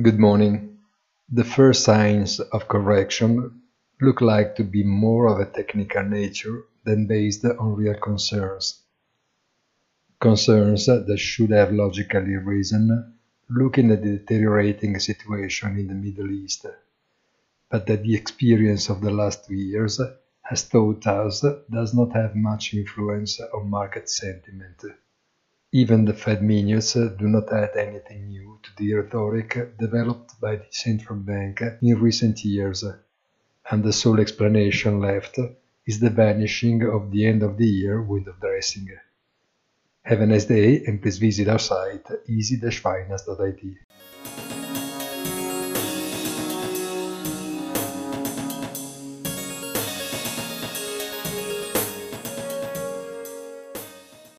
Good morning. The first signs of correction look like to be more of a technical nature than based on real concerns. Concerns that should have logically risen looking at the deteriorating situation in the Middle East, but that the experience of the last two years has taught us does not have much influence on market sentiment. Even the Fed minutes do not add anything new to the rhetoric developed by the central bank in recent years, and the sole explanation left is the vanishing of the end of the year window dressing. Have a nice day and please visit our site easy-finance.it.